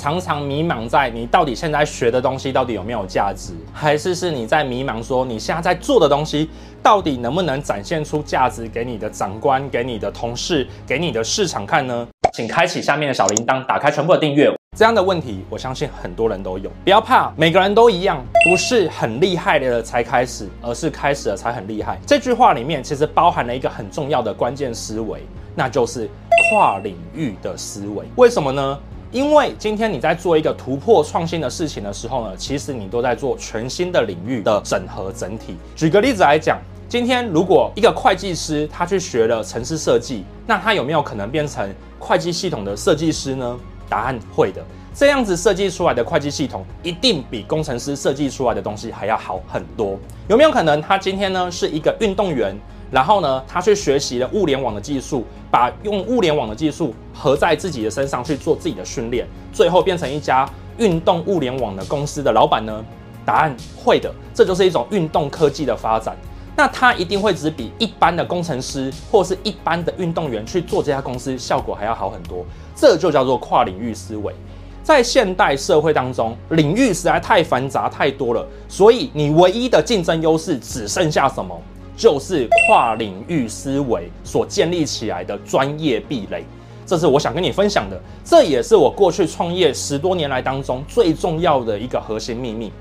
常常迷茫在你到底现在学的东西到底有没有价值，还是是你在迷茫说你现在在做的东西到底能不能展现出价值给你的长官、给你的同事、给你的市场看呢？请开启下面的小铃铛，打开全部的订阅。这样的问题，我相信很多人都有。不要怕，每个人都一样，不是很厉害的才开始，而是开始了才很厉害。这句话里面其实包含了一个很重要的关键思维，那就是跨领域的思维。为什么呢？因为今天你在做一个突破创新的事情的时候呢，其实你都在做全新的领域的整合整体。举个例子来讲，今天如果一个会计师他去学了城市设计，那他有没有可能变成会计系统的设计师呢？答案会的，这样子设计出来的会计系统一定比工程师设计出来的东西还要好很多。有没有可能他今天呢是一个运动员，然后呢他去学习了物联网的技术，把用物联网的技术合在自己的身上去做自己的训练，最后变成一家运动物联网的公司的老板呢？答案会的，这就是一种运动科技的发展。那他一定会只比一般的工程师或是一般的运动员去做这家公司效果还要好很多，这就叫做跨领域思维。在现代社会当中，领域实在太繁杂太多了，所以你唯一的竞争优势只剩下什么？就是跨领域思维所建立起来的专业壁垒。这是我想跟你分享的，这也是我过去创业十多年来当中最重要的一个核心秘密。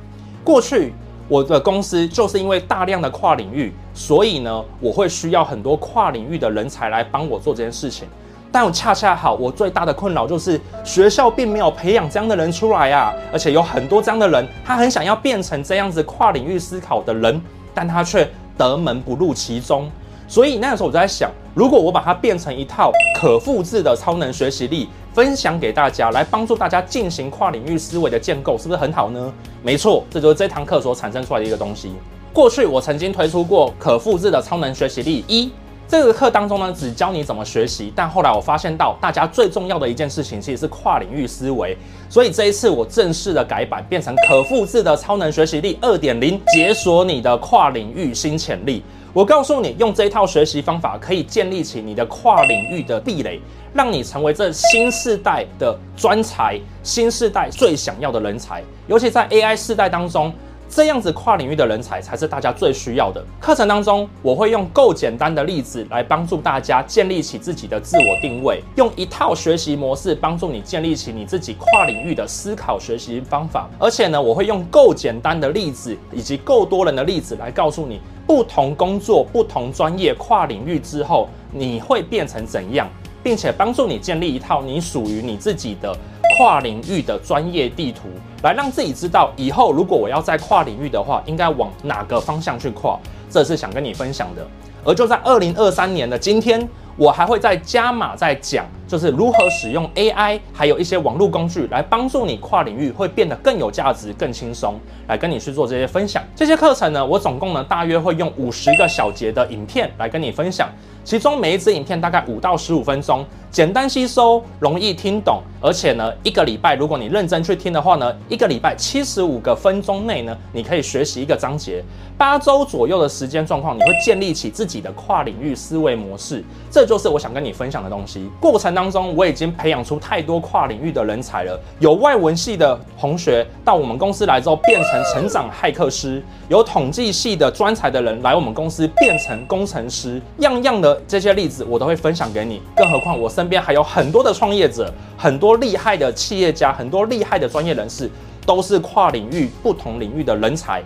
过去。我的公司就是因为大量的跨领域，所以呢，我会需要很多跨领域的人才来帮我做这件事情。但恰恰好，我最大的困扰就是学校并没有培养这样的人出来啊，而且有很多这样的人，他很想要变成这样子跨领域思考的人，但他却得门不入其中。所以那个时候我就在想，如果我把它变成一套可复制的超能学习力。分享给大家，来帮助大家进行跨领域思维的建构，是不是很好呢？没错，这就是这堂课所产生出来的一个东西。过去我曾经推出过可复制的超能学习力一，这个课当中呢，只教你怎么学习，但后来我发现到大家最重要的一件事情其实是跨领域思维，所以这一次我正式的改版，变成可复制的超能学习力二点零，解锁你的跨领域新潜力。我告诉你，用这一套学习方法可以建立起你的跨领域的壁垒，让你成为这新世代的专才，新世代最想要的人才。尤其在 AI 世代当中，这样子跨领域的人才才是大家最需要的。课程当中，我会用够简单的例子来帮助大家建立起自己的自我定位，用一套学习模式帮助你建立起你自己跨领域的思考学习方法。而且呢，我会用够简单的例子以及够多人的例子来告诉你。不同工作、不同专业、跨领域之后，你会变成怎样，并且帮助你建立一套你属于你自己的跨领域的专业地图，来让自己知道以后如果我要在跨领域的话，应该往哪个方向去跨。这是想跟你分享的。而就在二零二三年的今天。我还会再加码再讲，就是如何使用 AI，还有一些网络工具来帮助你跨领域会变得更有价值、更轻松，来跟你去做这些分享。这些课程呢，我总共呢大约会用五十个小节的影片来跟你分享，其中每一支影片大概五到十五分钟，简单吸收，容易听懂，而且呢一个礼拜如果你认真去听的话呢，一个礼拜七十五个分钟内呢，你可以学习一个章节，八周左右的时间状况，你会建立起自己的跨领域思维模式。这就是我想跟你分享的东西。过程当中，我已经培养出太多跨领域的人才了。有外文系的同学到我们公司来之后，变成成长骇客师；有统计系的专才的人来我们公司，变成工程师。样样的这些例子，我都会分享给你。更何况我身边还有很多的创业者，很多厉害的企业家，很多厉害的专业人士，都是跨领域、不同领域的人才。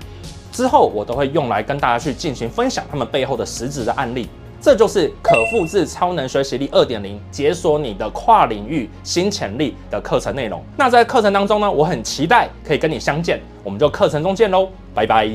之后我都会用来跟大家去进行分享他们背后的实质的案例。这就是可复制超能学习力二点零，解锁你的跨领域新潜力的课程内容。那在课程当中呢，我很期待可以跟你相见，我们就课程中见喽，拜拜。